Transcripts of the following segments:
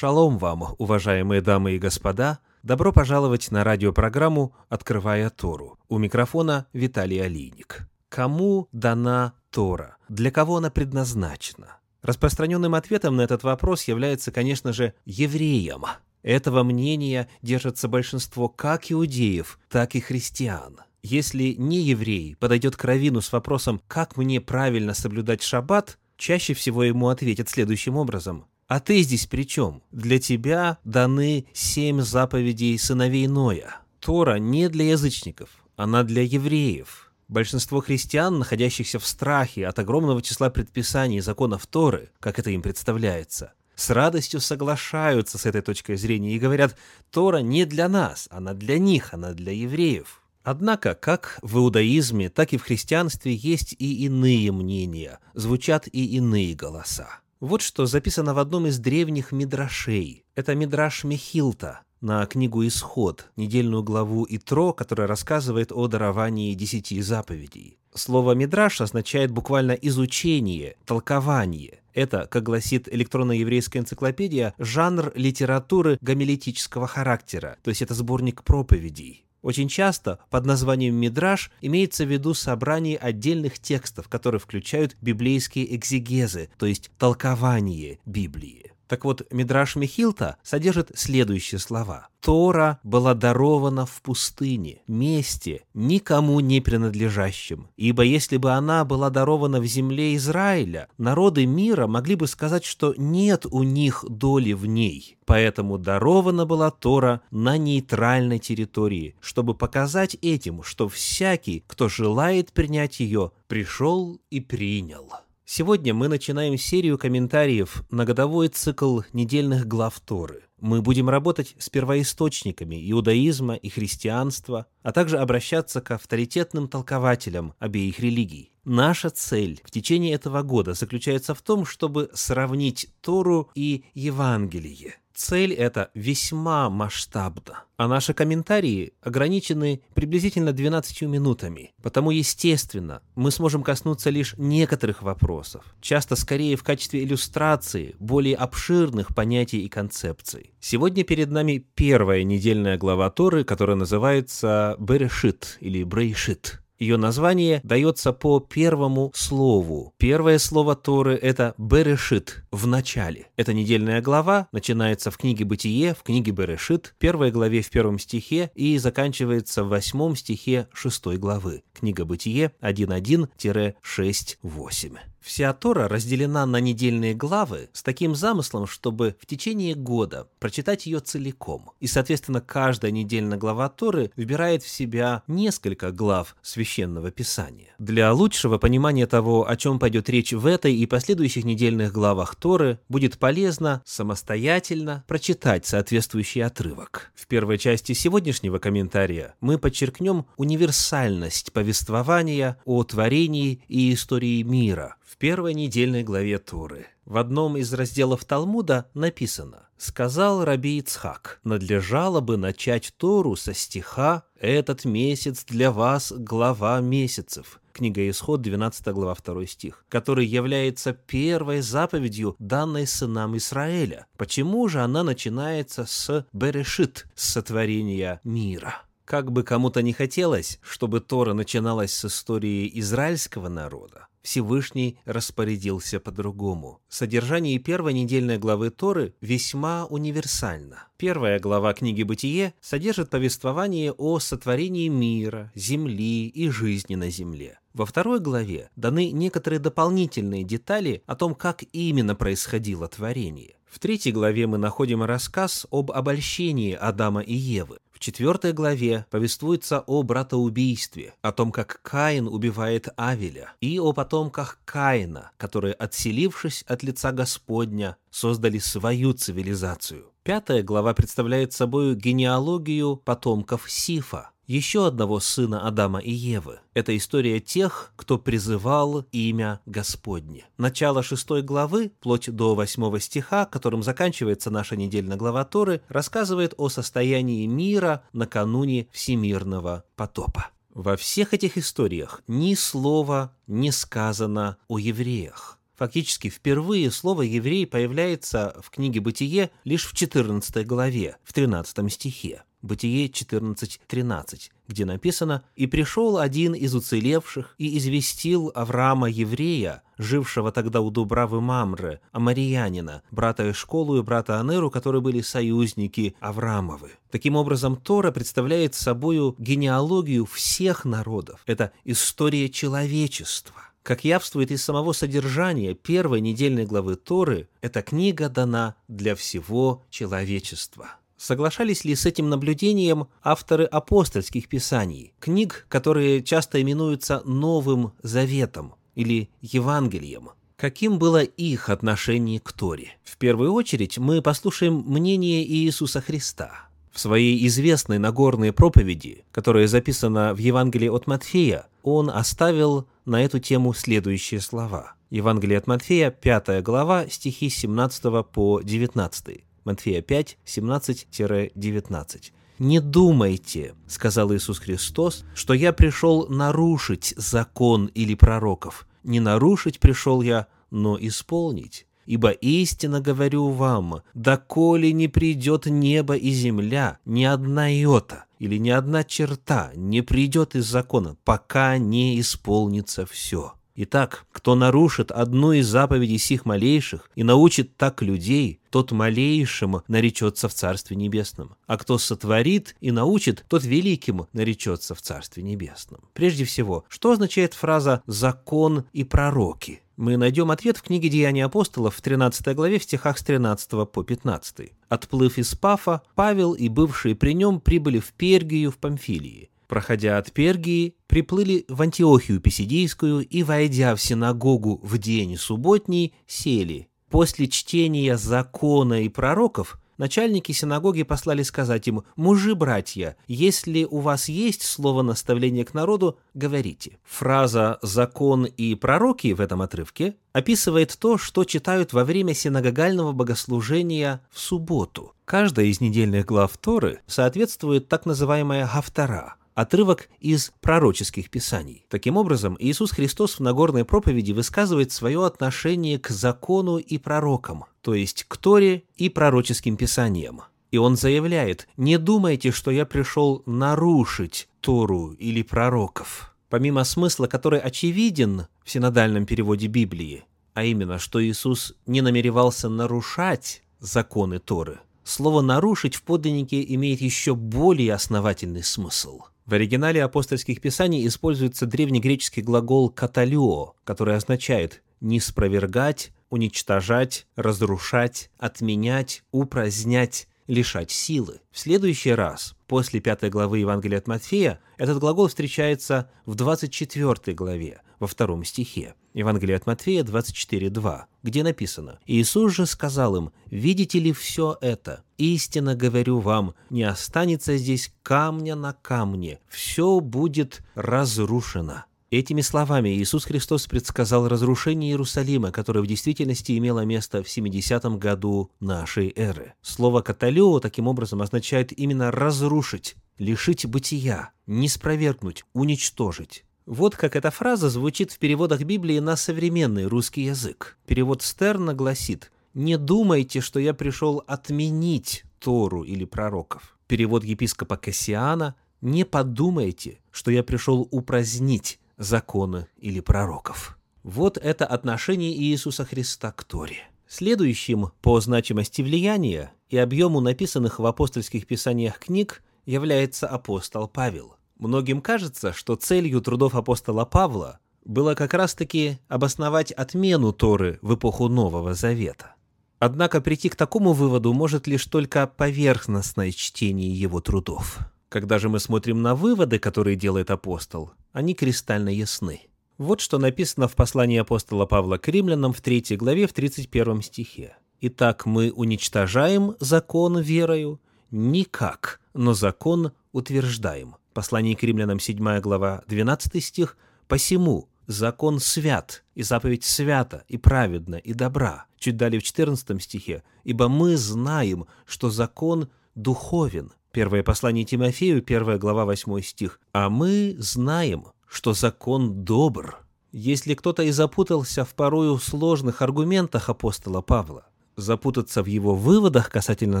Шалом вам, уважаемые дамы и господа! Добро пожаловать на радиопрограмму «Открывая Тору». У микрофона Виталий Алиник. Кому дана Тора? Для кого она предназначена? Распространенным ответом на этот вопрос является, конечно же, евреям. Этого мнения держится большинство как иудеев, так и христиан. Если не еврей подойдет к раввину с вопросом «как мне правильно соблюдать шаббат?», чаще всего ему ответят следующим образом – а ты здесь при чем? Для тебя даны семь заповедей сыновей Ноя. Тора не для язычников, она для евреев. Большинство христиан, находящихся в страхе от огромного числа предписаний и законов Торы, как это им представляется, с радостью соглашаются с этой точкой зрения и говорят, Тора не для нас, она для них, она для евреев. Однако, как в иудаизме, так и в христианстве есть и иные мнения, звучат и иные голоса. Вот что записано в одном из древних мидрашей. Это мидраш Мехилта на книгу «Исход», недельную главу Итро, которая рассказывает о даровании десяти заповедей. Слово «мидраш» означает буквально изучение, толкование. Это, как гласит электронная еврейская энциклопедия, жанр литературы гомилетического характера, то есть это сборник проповедей. Очень часто под названием «мидраж» имеется в виду собрание отдельных текстов, которые включают библейские экзегезы, то есть толкование Библии. Так вот, Мидраш Михилта содержит следующие слова. «Тора была дарована в пустыне, месте, никому не принадлежащем. Ибо если бы она была дарована в земле Израиля, народы мира могли бы сказать, что нет у них доли в ней. Поэтому дарована была Тора на нейтральной территории, чтобы показать этим, что всякий, кто желает принять ее, пришел и принял». Сегодня мы начинаем серию комментариев на годовой цикл недельных глав Торы. Мы будем работать с первоисточниками иудаизма и христианства, а также обращаться к авторитетным толкователям обеих религий. Наша цель в течение этого года заключается в том, чтобы сравнить Тору и Евангелие – Цель эта весьма масштабна, а наши комментарии ограничены приблизительно 12 минутами, потому, естественно, мы сможем коснуться лишь некоторых вопросов, часто скорее в качестве иллюстрации более обширных понятий и концепций. Сегодня перед нами первая недельная глава Торы, которая называется Берешит или Брейшит. Ее название дается по первому слову. Первое слово Торы – это «берешит» – «в начале». Эта недельная глава начинается в книге «Бытие», в книге «Берешит», первой главе в первом стихе и заканчивается в восьмом стихе шестой главы. Книга «Бытие» 1.1-6.8. Вся Тора разделена на недельные главы с таким замыслом, чтобы в течение года прочитать ее целиком. И, соответственно, каждая недельная глава Торы вбирает в себя несколько глав священного писания. Для лучшего понимания того, о чем пойдет речь в этой и последующих недельных главах Торы, будет полезно самостоятельно прочитать соответствующий отрывок. В первой части сегодняшнего комментария мы подчеркнем универсальность повествования о творении и истории мира, в первой недельной главе Туры. В одном из разделов Талмуда написано «Сказал Раби Ицхак, надлежало бы начать Тору со стиха «Этот месяц для вас глава месяцев». Книга Исход, 12 глава, 2 стих, который является первой заповедью, данной сынам Израиля. Почему же она начинается с Берешит, сотворения мира? Как бы кому-то не хотелось, чтобы Тора начиналась с истории израильского народа, Всевышний распорядился по-другому. Содержание первой недельной главы Торы весьма универсально. Первая глава книги «Бытие» содержит повествование о сотворении мира, земли и жизни на земле. Во второй главе даны некоторые дополнительные детали о том, как именно происходило творение. В третьей главе мы находим рассказ об обольщении Адама и Евы. В четвертой главе повествуется о братоубийстве, о том, как Каин убивает Авеля, и о потомках Каина, которые, отселившись от лица Господня, создали свою цивилизацию. Пятая глава представляет собой генеалогию потомков Сифа, еще одного сына Адама и Евы. Это история тех, кто призывал имя Господне. Начало шестой главы, вплоть до восьмого стиха, которым заканчивается наша недельная глава Торы, рассказывает о состоянии мира накануне всемирного потопа. Во всех этих историях ни слова не сказано о евреях. Фактически впервые слово «еврей» появляется в книге «Бытие» лишь в 14 главе, в 13 стихе. Бытие 14.13, где написано «И пришел один из уцелевших и известил Авраама еврея, жившего тогда у Дубравы Мамры, Амариянина, брата Эшколу и брата Анеру, которые были союзники Авраамовы». Таким образом, Тора представляет собою генеалогию всех народов. Это история человечества. Как явствует из самого содержания первой недельной главы Торы, эта книга дана для всего человечества. Соглашались ли с этим наблюдением авторы апостольских писаний, книг, которые часто именуются Новым Заветом или Евангелием? Каким было их отношение к Торе? В первую очередь мы послушаем мнение Иисуса Христа. В своей известной Нагорной проповеди, которая записана в Евангелии от Матфея, он оставил на эту тему следующие слова. Евангелие от Матфея, 5 глава, стихи 17 по 19. Матфея 5, 17-19. «Не думайте, — сказал Иисус Христос, — что я пришел нарушить закон или пророков. Не нарушить пришел я, но исполнить. Ибо истинно говорю вам, доколе не придет небо и земля, ни одна йота или ни одна черта не придет из закона, пока не исполнится все. Итак, кто нарушит одну из заповедей сих малейших и научит так людей, тот малейшим наречется в Царстве Небесном, а кто сотворит и научит, тот великим наречется в Царстве Небесном. Прежде всего, что означает фраза «закон и пророки»? Мы найдем ответ в книге «Деяния апостолов» в 13 главе в стихах с 13 по 15. Отплыв из Пафа, Павел и бывшие при нем прибыли в Пергию в Памфилии. Проходя от Пергии, приплыли в Антиохию Писидийскую и, войдя в синагогу в день субботний, сели. После чтения закона и пророков начальники синагоги послали сказать им, «Мужи-братья, если у вас есть слово наставления к народу, говорите». Фраза «закон и пророки» в этом отрывке описывает то, что читают во время синагогального богослужения в субботу. Каждая из недельных глав Торы соответствует так называемая «хафтара», отрывок из пророческих писаний. Таким образом, Иисус Христос в Нагорной проповеди высказывает свое отношение к закону и пророкам, то есть к Торе и пророческим писаниям. И он заявляет, не думайте, что я пришел нарушить Тору или пророков. Помимо смысла, который очевиден в синодальном переводе Библии, а именно, что Иисус не намеревался нарушать законы Торы, слово «нарушить» в подлиннике имеет еще более основательный смысл – в оригинале апостольских писаний используется древнегреческий глагол «каталюо», который означает «неспровергать», «уничтожать», «разрушать», «отменять», «упразднять», лишать силы. В следующий раз, после пятой главы Евангелия от Матфея, этот глагол встречается в 24 главе, во втором стихе. Евангелие от Матфея 24.2, где написано «Иисус же сказал им, видите ли все это? Истинно говорю вам, не останется здесь камня на камне, все будет разрушено». Этими словами Иисус Христос предсказал разрушение Иерусалима, которое в действительности имело место в 70-м году нашей эры. Слово «каталео» таким образом означает именно «разрушить», «лишить бытия», «не спровергнуть», «уничтожить». Вот как эта фраза звучит в переводах Библии на современный русский язык. Перевод Стерна гласит «Не думайте, что я пришел отменить Тору или пророков». Перевод епископа Кассиана «Не подумайте, что я пришел упразднить закона или пророков. Вот это отношение Иисуса Христа к Торе. Следующим по значимости влияния и объему написанных в апостольских писаниях книг является апостол Павел. Многим кажется, что целью трудов апостола Павла было как раз-таки обосновать отмену Торы в эпоху Нового Завета. Однако прийти к такому выводу может лишь только поверхностное чтение его трудов. Когда же мы смотрим на выводы, которые делает апостол, они кристально ясны. Вот что написано в послании апостола Павла к римлянам в 3 главе в 31 стихе. «Итак, мы уничтожаем закон верою? Никак, но закон утверждаем». Послание к римлянам 7 глава 12 стих «Посему закон свят, и заповедь свята, и праведна, и добра». Чуть далее в 14 стихе «Ибо мы знаем, что закон духовен, Первое послание Тимофею, первая глава, восьмой стих. «А мы знаем, что закон добр». Если кто-то и запутался в порою сложных аргументах апостола Павла, запутаться в его выводах касательно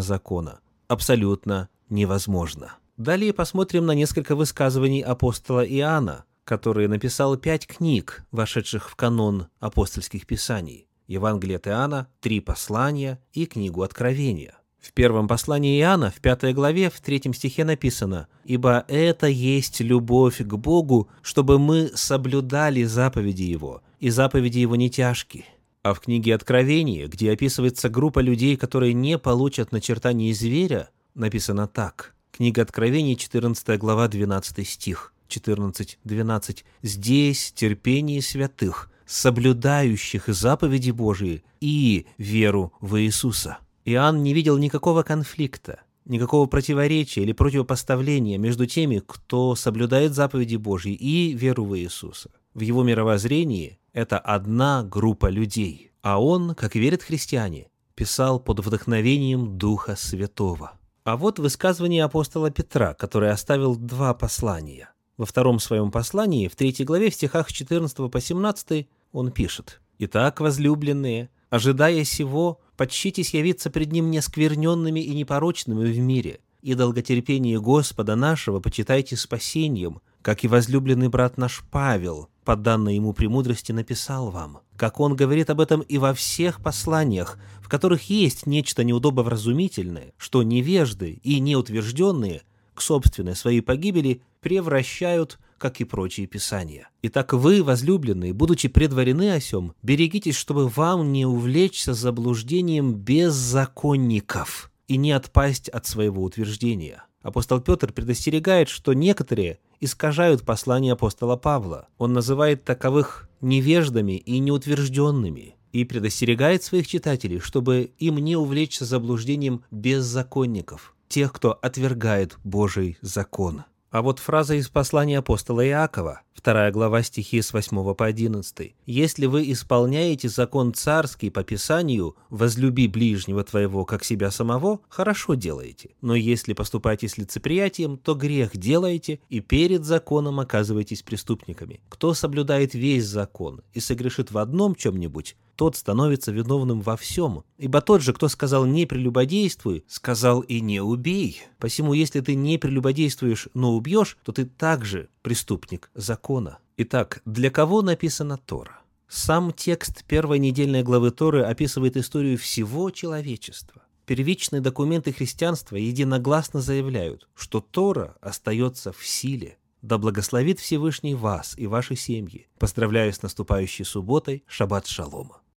закона абсолютно невозможно. Далее посмотрим на несколько высказываний апостола Иоанна, который написал пять книг, вошедших в канон апостольских писаний. Евангелие от Иоанна, три послания и книгу Откровения. В первом послании Иоанна, в пятой главе, в третьем стихе написано «Ибо это есть любовь к Богу, чтобы мы соблюдали заповеди Его, и заповеди Его не тяжкие». А в книге Откровения, где описывается группа людей, которые не получат начертаний зверя, написано так. Книга Откровения, 14 глава, 12 стих. 14.12. «Здесь терпение святых, соблюдающих заповеди Божии и веру в Иисуса». Иоанн не видел никакого конфликта, никакого противоречия или противопоставления между теми, кто соблюдает заповеди Божьи и веру в Иисуса. В его мировоззрении это одна группа людей, а он, как верят христиане, писал под вдохновением Духа Святого. А вот высказывание апостола Петра, который оставил два послания. Во втором своем послании, в третьей главе, в стихах 14 по 17, он пишет «Итак, возлюбленные, ожидая сего, подщитесь явиться пред Ним нескверненными и непорочными в мире, и долготерпение Господа нашего почитайте спасением, как и возлюбленный брат наш Павел, по данной ему премудрости, написал вам, как он говорит об этом и во всех посланиях, в которых есть нечто неудобовразумительное, что невежды и неутвержденные к собственной своей погибели превращают, как и прочие писания. Итак, вы, возлюбленные, будучи предварены о сем, берегитесь, чтобы вам не увлечься заблуждением беззаконников и не отпасть от своего утверждения. Апостол Петр предостерегает, что некоторые искажают послание апостола Павла. Он называет таковых невеждами и неутвержденными и предостерегает своих читателей, чтобы им не увлечься заблуждением беззаконников, тех, кто отвергает Божий закон. А вот фраза из послания апостола Иакова, вторая глава стихи с 8 по 11. «Если вы исполняете закон царский по Писанию, возлюби ближнего твоего, как себя самого, хорошо делаете. Но если поступаете с лицеприятием, то грех делаете, и перед законом оказываетесь преступниками. Кто соблюдает весь закон и согрешит в одном чем-нибудь, тот становится виновным во всем. Ибо тот же, кто сказал «не прелюбодействуй», сказал и «не убей». Посему, если ты не прелюбодействуешь, но убьешь, то ты также преступник закона. Итак, для кого написана Тора? Сам текст первой недельной главы Торы описывает историю всего человечества. Первичные документы христианства единогласно заявляют, что Тора остается в силе. Да благословит Всевышний вас и ваши семьи. Поздравляю с наступающей субботой. Шаббат шалом.